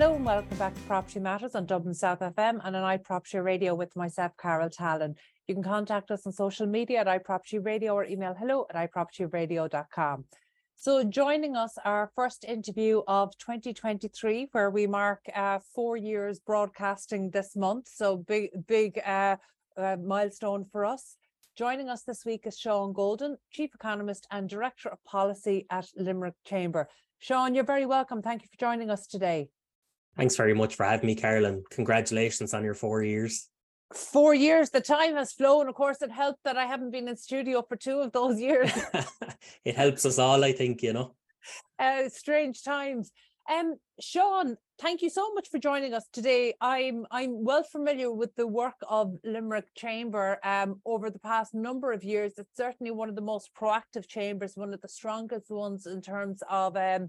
Hello and welcome back to Property Matters on Dublin South FM and on iProperty Radio with myself, Carol Tallon. You can contact us on social media at iProperty Radio or email hello at iPropertyRadio.com. So joining us, our first interview of 2023, where we mark uh, four years broadcasting this month. So big, big uh, uh, milestone for us. Joining us this week is Sean Golden, Chief Economist and Director of Policy at Limerick Chamber. Sean, you're very welcome. Thank you for joining us today. Thanks very much for having me, Carolyn. Congratulations on your four years. Four years, the time has flown. Of course, it helped that I haven't been in studio for two of those years. it helps us all, I think, you know. Uh, strange times. Um, Sean, thank you so much for joining us today. I'm I'm well familiar with the work of Limerick Chamber um, over the past number of years. It's certainly one of the most proactive chambers, one of the strongest ones in terms of um,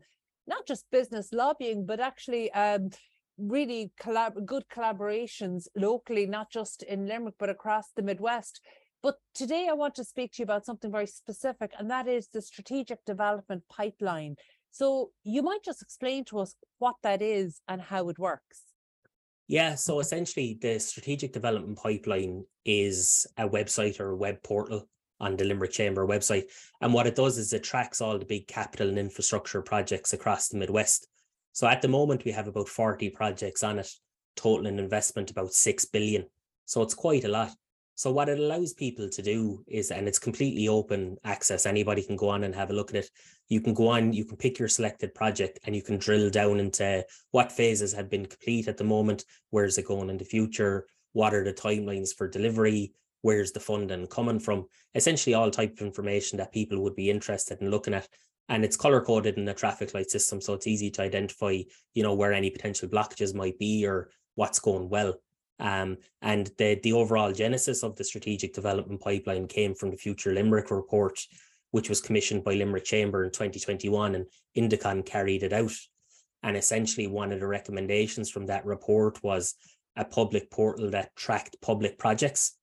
not just business lobbying, but actually um, really collab- good collaborations locally, not just in Limerick, but across the Midwest. But today I want to speak to you about something very specific, and that is the strategic development pipeline. So you might just explain to us what that is and how it works. Yeah, so essentially, the strategic development pipeline is a website or a web portal on the Limerick Chamber website. And what it does is it tracks all the big capital and infrastructure projects across the Midwest. So at the moment, we have about 40 projects on it, total investment about 6 billion. So it's quite a lot. So what it allows people to do is, and it's completely open access, anybody can go on and have a look at it. You can go on, you can pick your selected project and you can drill down into what phases have been complete at the moment, where's it going in the future, what are the timelines for delivery, where's the funding coming from, essentially all type of information that people would be interested in looking at. And it's color coded in the traffic light system, so it's easy to identify, you know, where any potential blockages might be or what's going well. Um, and the the overall genesis of the strategic development pipeline came from the Future Limerick report, which was commissioned by Limerick Chamber in 2021, and Indecon carried it out. And essentially, one of the recommendations from that report was a public portal that tracked public projects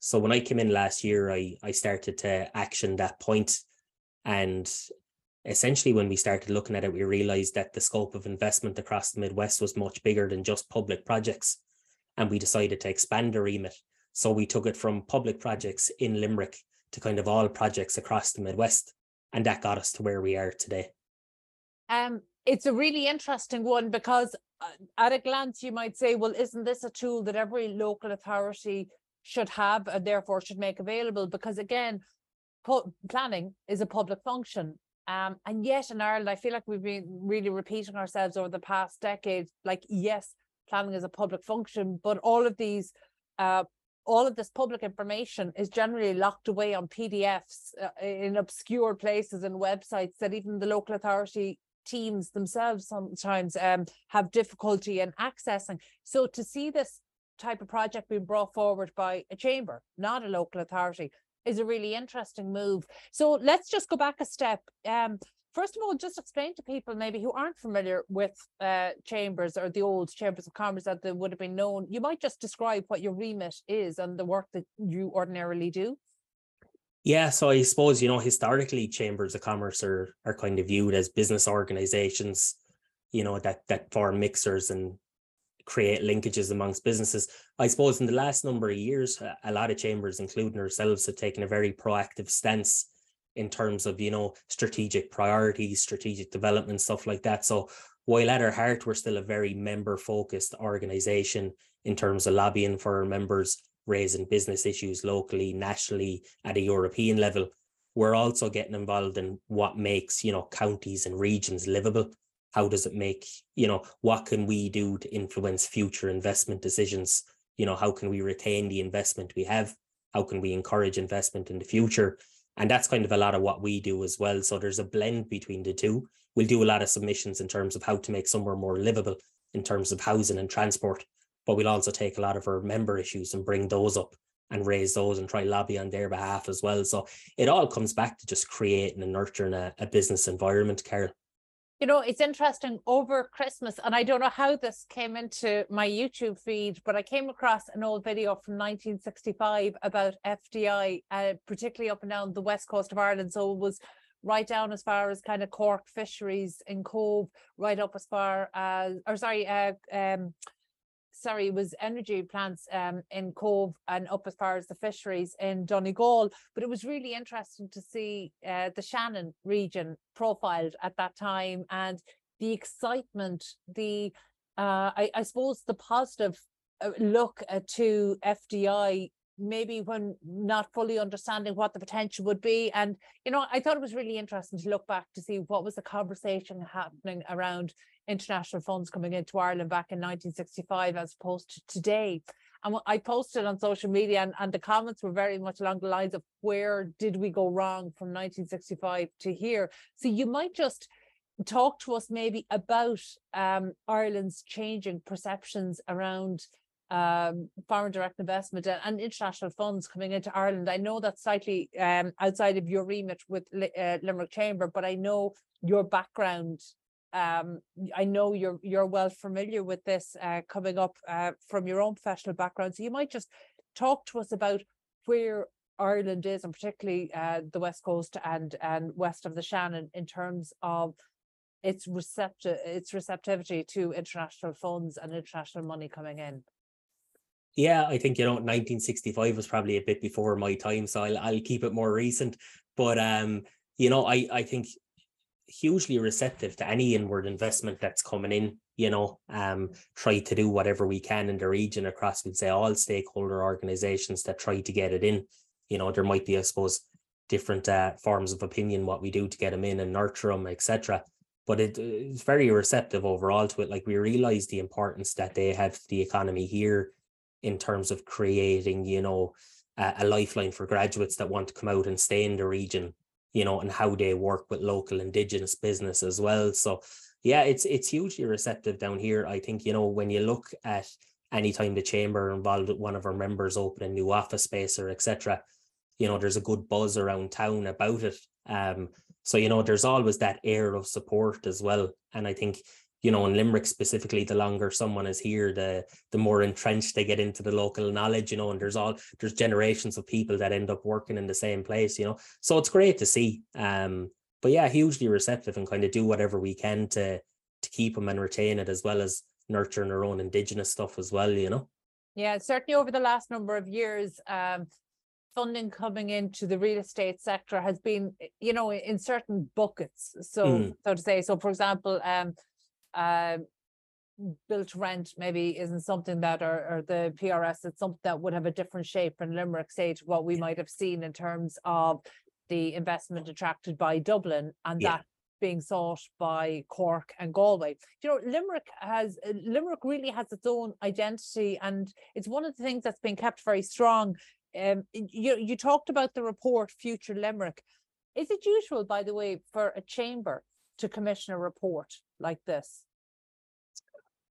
so when I came in last year, I I started to action that point, and essentially when we started looking at it, we realized that the scope of investment across the Midwest was much bigger than just public projects, and we decided to expand the remit. So we took it from public projects in Limerick to kind of all projects across the Midwest, and that got us to where we are today. Um, it's a really interesting one because uh, at a glance you might say, well, isn't this a tool that every local authority should have and therefore should make available because again planning is a public function um, and yet in Ireland I feel like we've been really repeating ourselves over the past decade like yes planning is a public function but all of these uh, all of this public information is generally locked away on PDFs uh, in obscure places and websites that even the local authority teams themselves sometimes um, have difficulty in accessing. So to see this type of project being brought forward by a chamber, not a local authority, is a really interesting move. So let's just go back a step. Um, first of all, just explain to people maybe who aren't familiar with uh, chambers or the old chambers of commerce that they would have been known. You might just describe what your remit is and the work that you ordinarily do. Yeah, so I suppose you know historically chambers of commerce are are kind of viewed as business organizations, you know that that form mixers and create linkages amongst businesses. I suppose in the last number of years, a lot of chambers, including ourselves, have taken a very proactive stance in terms of you know strategic priorities, strategic development, stuff like that. So while at our heart we're still a very member focused organization in terms of lobbying for our members, raising business issues locally, nationally, at a European level, we're also getting involved in what makes you know counties and regions livable how does it make you know what can we do to influence future investment decisions? You know how can we retain the investment we have? How can we encourage investment in the future? And that's kind of a lot of what we do as well. So there's a blend between the two. We'll do a lot of submissions in terms of how to make somewhere more livable in terms of housing and transport but we'll also take a lot of our member issues and bring those up and raise those and try lobby on their behalf as well. So it all comes back to just creating and nurturing a, a business environment carol you know, it's interesting over Christmas, and I don't know how this came into my YouTube feed, but I came across an old video from 1965 about FDI, uh, particularly up and down the west coast of Ireland. So it was right down as far as kind of Cork fisheries in Cobh, right up as far as, or sorry, uh, um, sorry, it was energy plants um, in Cobh and up as far as the fisheries in Donegal. But it was really interesting to see uh, the Shannon region profiled at that time and the excitement, the uh, I, I suppose the positive uh, look uh, to FDI maybe when not fully understanding what the potential would be. And, you know, I thought it was really interesting to look back to see what was the conversation happening around international funds coming into Ireland back in 1965 as opposed to today. And I posted on social media and, and the comments were very much along the lines of where did we go wrong from 1965 to here? So you might just talk to us maybe about um, Ireland's changing perceptions around um, foreign direct investment and, international funds coming into Ireland. I know that's slightly um, outside of your remit with uh, Limerick Chamber, but I know your background. Um, I know you're you're well familiar with this uh, coming up uh, from your own professional background. So you might just talk to us about where Ireland is, and particularly uh, the west coast and and west of the Shannon, in terms of its receptive its receptivity to international funds and international money coming in. Yeah, I think you know 1965 was probably a bit before my time, so I'll I'll keep it more recent. But um, you know, I I think hugely receptive to any inward investment that's coming in. You know, um, try to do whatever we can in the region across, we'd say all stakeholder organizations that try to get it in. You know, there might be, I suppose, different uh, forms of opinion what we do to get them in and nurture them, etc. But it, it's very receptive overall to it. Like we realize the importance that they have the economy here in terms of creating, you know, a, a lifeline for graduates that want to come out and stay in the region, you know, and how they work with local indigenous business as well. So yeah, it's it's hugely receptive down here. I think, you know, when you look at anytime the chamber involved one of our members opening new office space or etc., you know, there's a good buzz around town about it. Um, so you know, there's always that air of support as well. And I think you know, in Limerick specifically, the longer someone is here, the the more entrenched they get into the local knowledge, you know, and there's all there's generations of people that end up working in the same place, you know. So it's great to see. Um, but yeah, hugely receptive and kind of do whatever we can to to keep them and retain it as well as nurturing our own indigenous stuff as well, you know. Yeah, certainly over the last number of years, um, funding coming into the real estate sector has been, you know, in certain buckets. So, mm. so to say. So, for example, um, uh, built rent maybe isn't something that or, or the PRS it's something that would have a different shape in Limerick say to what we might have seen in terms of the investment attracted by Dublin and yeah. that being sought by Cork and Galway. You know, Limerick has Limerick really has its own identity, and it's one of the things that's been kept very strong. Um, you you talked about the report Future Limerick. Is it usual, by the way, for a chamber to commission a report like this?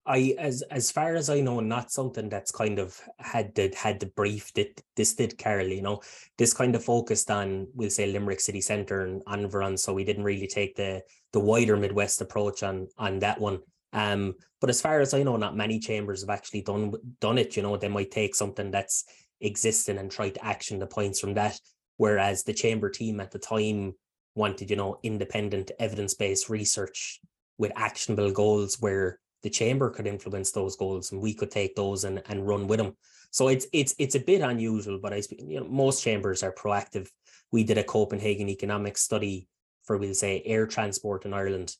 I as as far as I know, not something that's kind of had the had the brief that this did Carol, you know. This kind of focused on we'll say Limerick City Centre and Enveron, so we didn't really take the the wider Midwest approach on on that one. Um, but as far as I know, not many chambers have actually done done it. You know, they might take something that's existing and try to action the points from that. Whereas the chamber team at the time wanted, you know, independent evidence-based research with actionable goals where the chamber could influence those goals and we could take those and, and run with them. So it's it's it's a bit unusual, but I you know most chambers are proactive. We did a Copenhagen economics study for we'll say air transport in Ireland.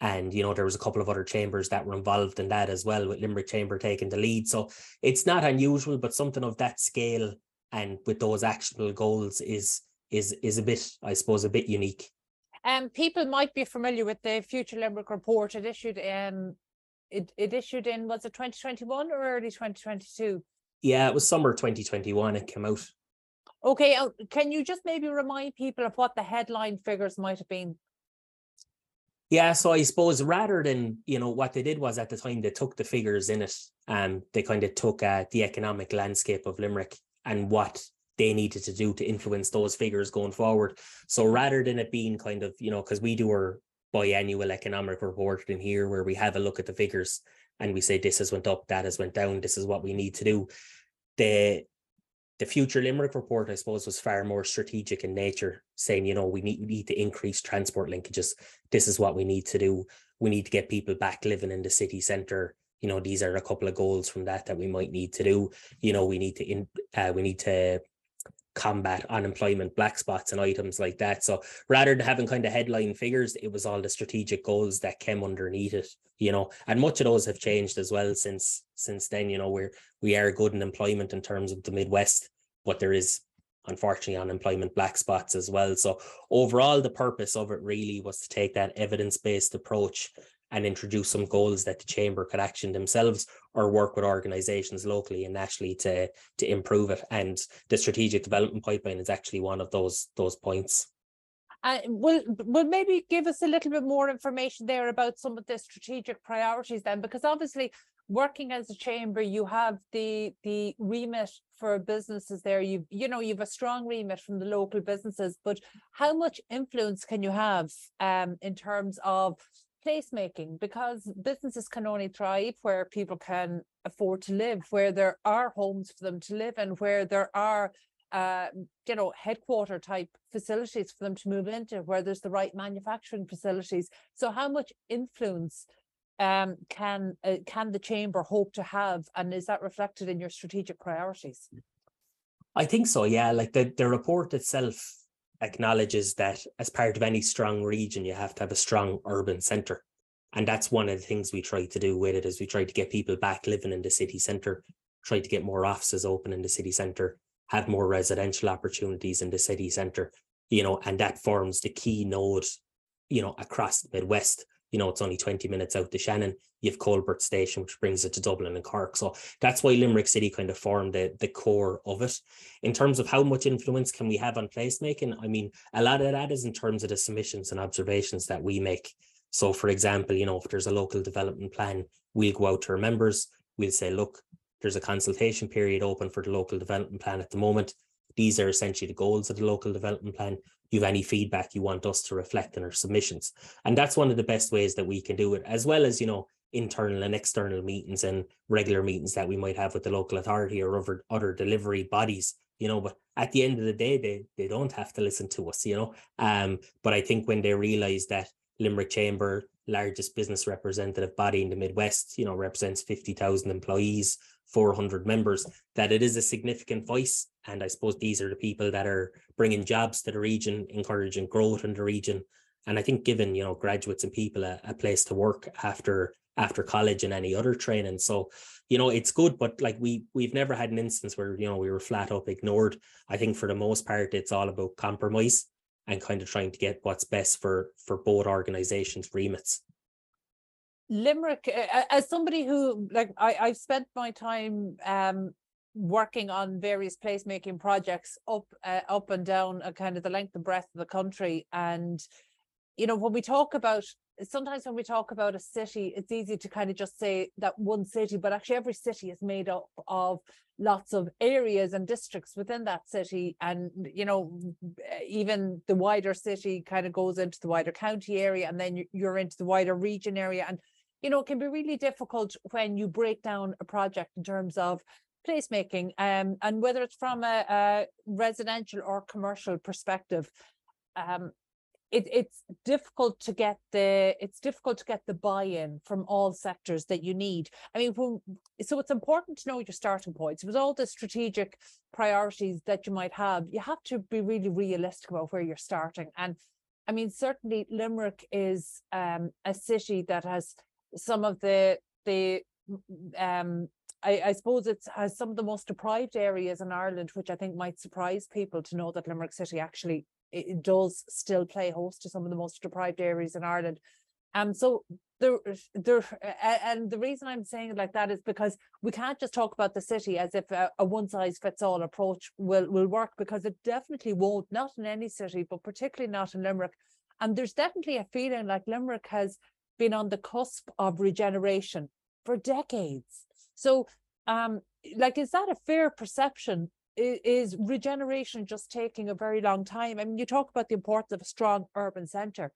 And you know, there was a couple of other chambers that were involved in that as well, with Limerick Chamber taking the lead. So it's not unusual, but something of that scale and with those actionable goals is is is a bit, I suppose, a bit unique. Um, people might be familiar with the Future Limerick report. It issued in it, it issued in was it 2021 or early 2022? Yeah, it was summer 2021. It came out. Okay, uh, can you just maybe remind people of what the headline figures might have been? Yeah, so I suppose rather than you know what they did was at the time they took the figures in it and um, they kind of took uh, the economic landscape of Limerick and what they needed to do to influence those figures going forward. So rather than it being kind of, you know, because we do our biannual economic report in here where we have a look at the figures and we say this has went up, that has went down, this is what we need to do. The the future Limerick report, I suppose, was far more strategic in nature, saying, you know, we need we need to increase transport linkages. This is what we need to do. We need to get people back living in the city centre. You know, these are a couple of goals from that that we might need to do. You know, we need to in uh, we need to combat unemployment black spots and items like that. So rather than having kind of headline figures, it was all the strategic goals that came underneath it, you know, and much of those have changed as well since since then, you know, we're we are good in employment in terms of the Midwest, but there is unfortunately unemployment black spots as well. So overall, the purpose of it really was to take that evidence-based approach and introduce some goals that the chamber could action themselves or work with organizations locally and nationally to to improve it and the strategic development pipeline is actually one of those those points Uh, will, will maybe give us a little bit more information there about some of the strategic priorities then, because obviously working as a chamber, you have the, the remit for businesses there. You, you know, you've a strong remit from the local businesses, but how much influence can you have um, in terms of placemaking? Because businesses can only thrive where people can afford to live, where there are homes for them to live and where there are uh, you know, headquarter type facilities for them to move into where there's the right manufacturing facilities. So how much influence um, can uh, can the chamber hope to have, and is that reflected in your strategic priorities? I think so, yeah. Like the, the report itself acknowledges that as part of any strong region, you have to have a strong urban centre. And that's one of the things we try to do with it is we try to get people back living in the city centre, try to get more offices open in the city centre, have more residential opportunities in the city centre, you know, and that forms the key node, you know, across the Midwest. You know, it's only 20 minutes out to Shannon. You have Colbert Station, which brings it to Dublin and Cork. So that's why Limerick City kind of formed the, the core of it. In terms of how much influence can we have on placemaking, I mean, a lot of that is in terms of the submissions and observations that we make. So, for example, you know, if there's a local development plan, we'll go out to our members, we'll say, look, there's a consultation period open for the local development plan at the moment. These are essentially the goals of the local development plan. You have any feedback you want us to reflect in our submissions. And that's one of the best ways that we can do it, as well as, you know, internal and external meetings and regular meetings that we might have with the local authority or other, other delivery bodies, you know, but at the end of the day, they, they don't have to listen to us, you know. Um, but I think when they realize that Limerick Chamber, largest business representative body in the Midwest, you know, represents 50,000 employees, 400 members, that it is a significant voice. And I suppose these are the people that are bringing jobs to the region, encouraging growth in the region. And I think giving, you know, graduates and people a, a place to work after after college and any other training. So, you know, it's good, but like we we've never had an instance where, you know, we were flat up ignored. I think for the most part, it's all about compromise and kind of trying to get what's best for for both organizations remits limerick as somebody who like i i've spent my time um working on various placemaking projects up uh, up and down uh, kind of the length and breadth of the country. And you know when we talk about sometimes when we talk about a city it's easy to kind of just say that one city but actually every city is made up of lots of areas and districts within that city. And you know even the wider city kind of goes into the wider county area and then you're into the wider region area. And you know it can be really difficult when you break down a project in terms of placemaking um, and whether it's from a, a residential or commercial perspective um, it, it's difficult to get the it's difficult to get the buy-in from all sectors that you need. I mean, when, so it's important to know your starting points. With all the strategic priorities that you might have, you have to be really realistic about where you're starting. And I mean, certainly Limerick is um, a city that has some of the the um I, I, suppose it has some of the most deprived areas in Ireland, which I think might surprise people to know that Limerick City actually does still play host to some of the most deprived areas in Ireland. Um, so there, there, and the reason I'm saying it like that is because we can't just talk about the city as if a, a one size fits all approach will will work because it definitely won't. Not in any city, but particularly not in Limerick. And there's definitely a feeling like Limerick has been on the cusp of regeneration for decades. So, um, like, is that a fair perception is regeneration just taking a very long time? I mean, you talk about the importance of a strong urban centre.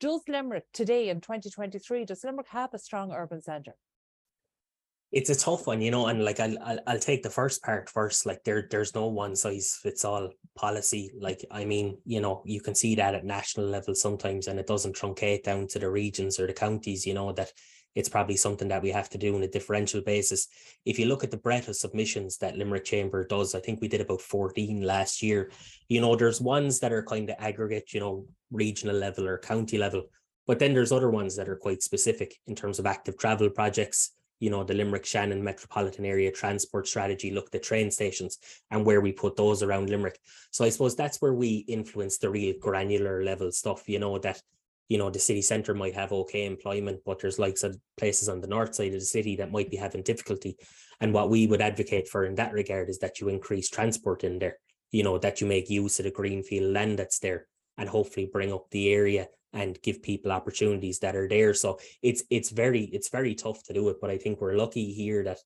Does Limerick today in 2023, does Limerick have a strong urban centre? it's a tough one, you know, and like I'll, I'll I'll take the first part first. Like there there's no one size fits all policy. Like I mean, you know, you can see that at national level sometimes, and it doesn't truncate down to the regions or the counties. You know that it's probably something that we have to do on a differential basis. If you look at the breadth of submissions that Limerick Chamber does, I think we did about 14 last year. You know, there's ones that are kind of aggregate, you know, regional level or county level, but then there's other ones that are quite specific in terms of active travel projects you know, the Limerick Shannon metropolitan area transport strategy looked at the train stations and where we put those around Limerick. So I suppose that's where we influence the real granular level stuff, you know, that, you know, the city centre might have okay employment, but there's like some places on the north side of the city that might be having difficulty. And what we would advocate for in that regard is that you increase transport in there, you know, that you make use of the greenfield land that's there and hopefully bring up the area and give people opportunities that are there. So it's it's very it's very tough to do it, but I think we're lucky here that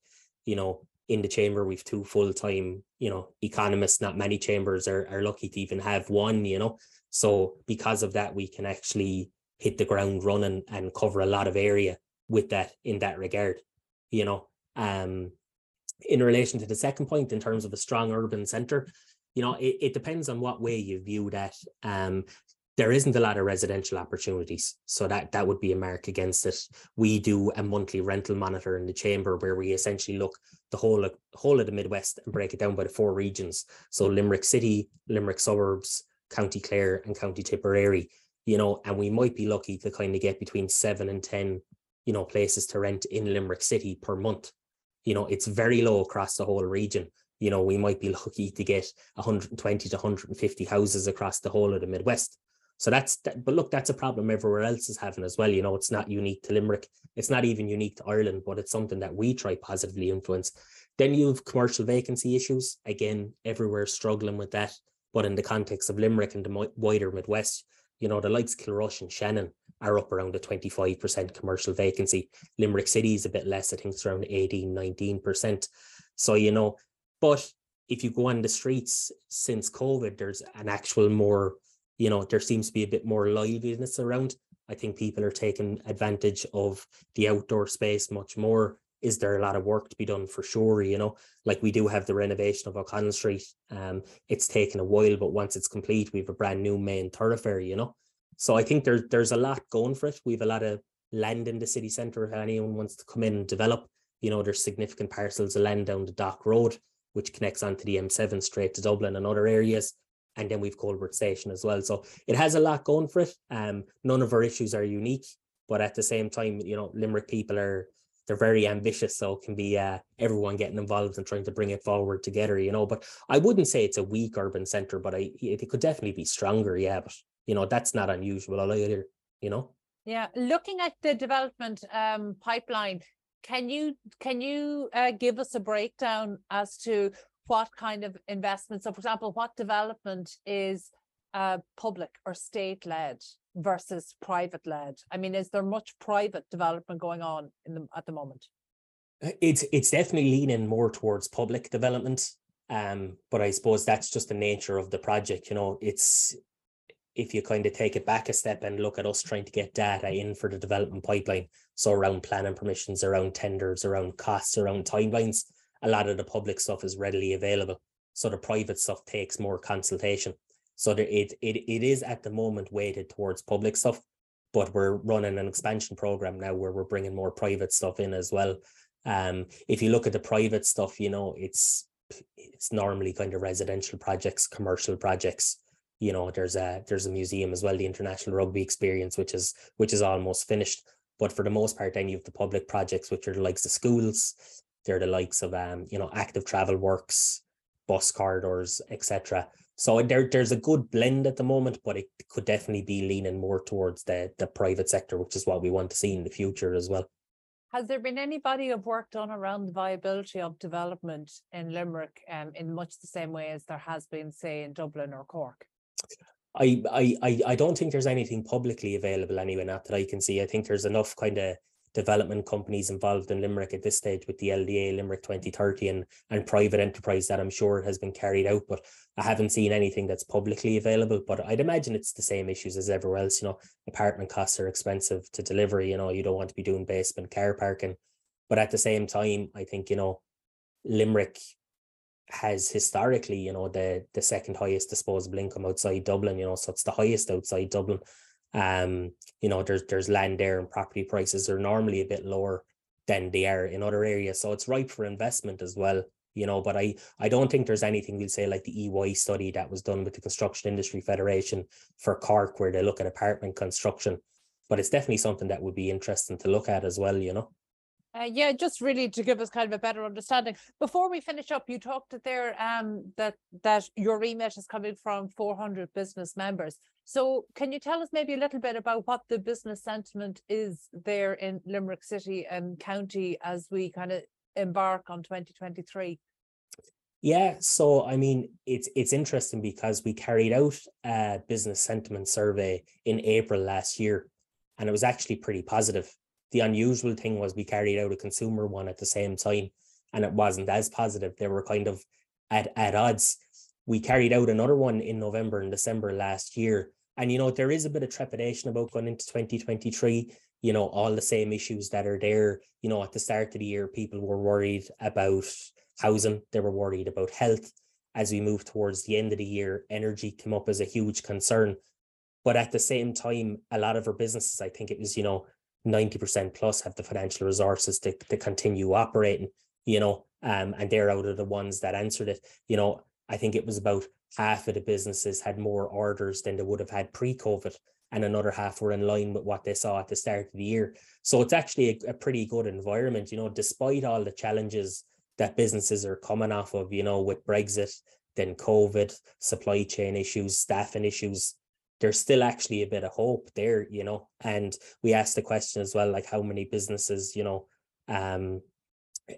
you know in the chamber we've two full time you know economists. Not many chambers are are lucky to even have one. You know, so because of that we can actually hit the ground running and cover a lot of area with that in that regard. You know, um, in relation to the second point in terms of a strong urban centre you know it, it depends on what way you view that um there isn't a lot of residential opportunities. So that that would be a mark against it. We do a monthly rental monitor in the chamber where we essentially look the whole whole of the Midwest and break it down by the four regions. So Limerick City, Limerick Suburbs, County Clare, and County Tipperary. You know, and we might be lucky to kind of get between seven and ten, you know, places to rent in Limerick City per month. You know, it's very low across the whole region. You know, we might be lucky to get 120 to 150 houses across the whole of the Midwest so that's that, but look, that's a problem everywhere else is having as well. You know, it's not unique to Limerick. It's not even unique to Ireland, but it's something that we try positively influence. Then you have commercial vacancy issues. Again, everywhere struggling with that. But in the context of Limerick and the wider Midwest, you know, the likes Kilrush and Shannon are up around a 25% commercial vacancy. Limerick City is a bit less, I think it's around 18, 19%. So, you know, but if you go on the streets since COVID, there's an actual more you know, there seems to be a bit more liveliness around. I think people are taking advantage of the outdoor space much more. Is there a lot of work to be done for sure? You know, like we do have the renovation of O'Connell Street. Um, it's taken a while, but once it's complete, we have a brand new main thoroughfare, you know. So I think there's there's a lot going for it. We have a lot of land in the city centre if anyone wants to come in and develop. You know, there's significant parcels of land down the Dock Road, which connects onto the M7 straight to Dublin and other areas and then we've Colbert Station as well. So it has a lot going for it. Um, none of our issues are unique, but at the same time, you know, Limerick people are they're very ambitious, so it can be uh, everyone getting involved and trying to bring it forward together, you know. But I wouldn't say it's a weak urban centre, but I it could definitely be stronger, yeah. But you know, that's not unusual either, you know. Yeah, looking at the development um, pipeline, can you can you uh, give us a breakdown as to what kind of investment. So, for example, what development is uh, public or state led versus private led? I mean, is there much private development going on in the, at the moment? It's it's definitely leaning more towards public development. Um, but I suppose that's just the nature of the project. You know, it's if you kind of take it back a step and look at us trying to get data in for the development pipeline, so around planning permissions, around tenders, around costs, around timelines, a lot of the public stuff is readily available. So the private stuff takes more consultation. So it, it, it is at the moment weighted towards public stuff, but we're running an expansion program now where we're bringing more private stuff in as well. Um, if you look at the private stuff, you know, it's it's normally kind of residential projects, commercial projects. You know, there's a there's a museum as well, the International Rugby Experience, which is which is almost finished. But for the most part, then you have the public projects, which are the likes of schools, they're the likes of um, you know, active travel works, bus corridors, etc. So there, there's a good blend at the moment, but it could definitely be leaning more towards the the private sector, which is what we want to see in the future as well. Has there been any body of work done around the viability of development in Limerick um, in much the same way as there has been, say, in Dublin or Cork? I, I I don't think there's anything publicly available anyway, not that I can see. I think there's enough kind of development companies involved in Limerick at this stage with the LDA Limerick 2030 and, and private enterprise that I'm sure has been carried out, but I haven't seen anything that's publicly available. But I'd imagine it's the same issues as everywhere else. You know, apartment costs are expensive to deliver. You know, you don't want to be doing basement car parking. But at the same time, I think, you know, Limerick has historically, you know, the the second highest disposable income outside Dublin, you know, so it's the highest outside Dublin. Um, you know, there's there's land there and property prices are normally a bit lower than they are in other areas. So it's ripe for investment as well, you know, but I I don't think there's anything we'll say like the EY study that was done with the Construction Industry Federation for Cork where they look at apartment construction. But it's definitely something that would be interesting to look at as well, you know. Uh, yeah, just really to give us kind of a better understanding. Before we finish up, you talked there um, that that your remit is coming from 400 business members. So can you tell us maybe a little bit about what the business sentiment is there in Limerick City and County as we kind of embark on 2023? Yeah, so I mean, it's it's interesting because we carried out a business sentiment survey in April last year, and it was actually pretty positive the unusual thing was we carried out a consumer one at the same time and it wasn't as positive. They were kind of at, at odds. We carried out another one in November and December last year. And, you know, there is a bit of trepidation about going into 2023. You know, all the same issues that are there. You know, at the start of the year, people were worried about housing, they were worried about health. As we move towards the end of the year, energy came up as a huge concern. But at the same time, a lot of our businesses, I think it was, you know, 90% plus have the financial resources to, to continue operating, you know, um, and they're out of the ones that answered it. You know, I think it was about half of the businesses had more orders than they would have had pre-COVID, and another half were in line with what they saw at the start of the year. So it's actually a, a pretty good environment, you know, despite all the challenges that businesses are coming off of, you know, with Brexit, then COVID, supply chain issues, staffing issues there's still actually a bit of hope there, you know. And we asked the question as well, like how many businesses, you know, um,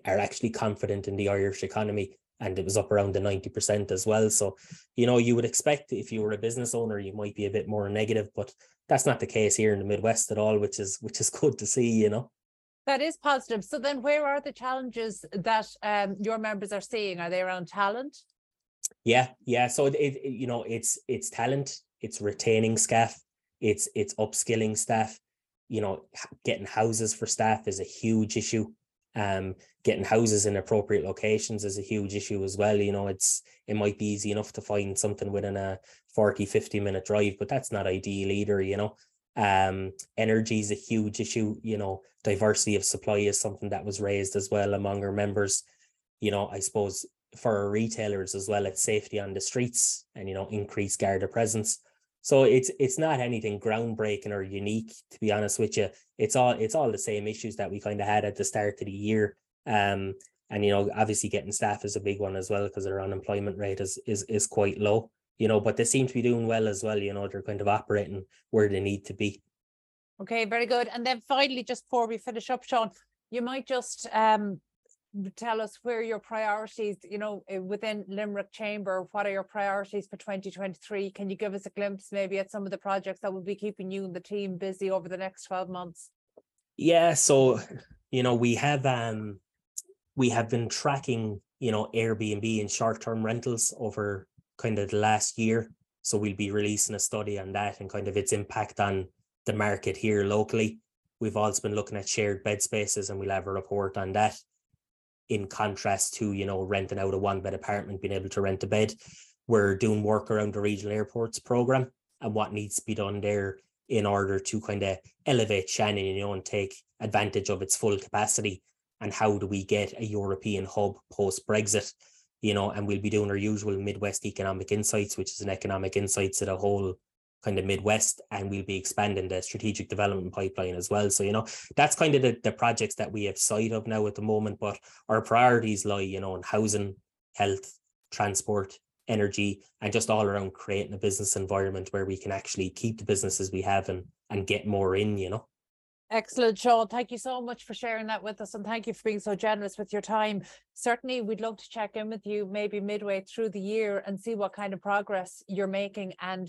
are actually confident in the Irish economy. And it was up around the 90% as well. So, you know, you would expect if you were a business owner, you might be a bit more negative, but that's not the case here in the Midwest at all, which is which is good to see, you know. That is positive. So then where are the challenges that um, your members are seeing? Are they around talent? Yeah, yeah. So it, it you know, it's it's talent it's retaining staff, it's it's upskilling staff. You know, getting houses for staff is a huge issue. Um, getting houses in appropriate locations is a huge issue as well. You know, it's it might be easy enough to find something within a 40, 50 minute drive, but that's not ideal either, you know. Um, energy is a huge issue, you know, diversity of supply is something that was raised as well among our members. You know, I suppose for our retailers as well, it's safety on the streets and you know, increased Garda presence. So it's it's not anything groundbreaking or unique, to be honest with you. It's all it's all the same issues that we kind of had at the start of the year. Um, and you know, obviously getting staff is a big one as well because their unemployment rate is is is quite low. You know, but they seem to be doing well as well. You know, they're kind of operating where they need to be. Okay, very good. And then finally, just before we finish up, Sean, you might just um tell us where your priorities, you know, eh, within Limerick Chamber, what are your priorities for 2023? Can you give us a glimpse maybe at some of the projects that will be keeping you and the team busy over the next 12 months? Yeah, so you know, we have um we have been tracking, you know, Airbnb and short-term rentals over kind of the last year. So we'll be releasing a study on that and kind of its impact on the market here locally. We've also been looking at shared bed spaces and we'll have a report on that in contrast to you know renting out a one bed apartment being able to rent a bed we're doing work around the regional airports program and what needs to be done there in order to kind of elevate Shannon, you know, and take advantage of its full capacity. And how do we get a European hub post Brexit? You know, and we'll be doing our usual Midwest Economic Insights, which is an economic insights of the whole kind of Midwest, and we'll be expanding the strategic development pipeline as well. So, you know, that's kind of the, the projects that we have sight of now at the moment, but our priorities lie, you know, in housing, health, transport, energy, and just all around creating a business environment where we can actually keep the businesses we have and and get more in, you know. Excellent, Sean. Thank you so much for sharing that with us and thank you for being so generous with your time. Certainly, we'd love to check in with you maybe midway through the year and see what kind of progress you're making. And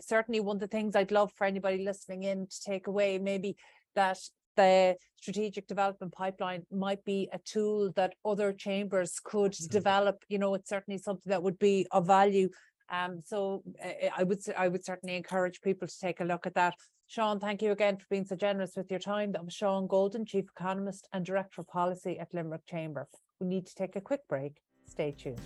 certainly, one of the things I'd love for anybody listening in to take away maybe that the strategic development pipeline might be a tool that other chambers could mm-hmm. develop. You know, it's certainly something that would be of value Um, so uh, I would, I would certainly encourage people to take a look at that. Sean, thank you again for being so generous with your time. Was Sean Golden, Chief Economist and Director of Policy at Limerick Chamber. We need to take a quick break. Stay tuned.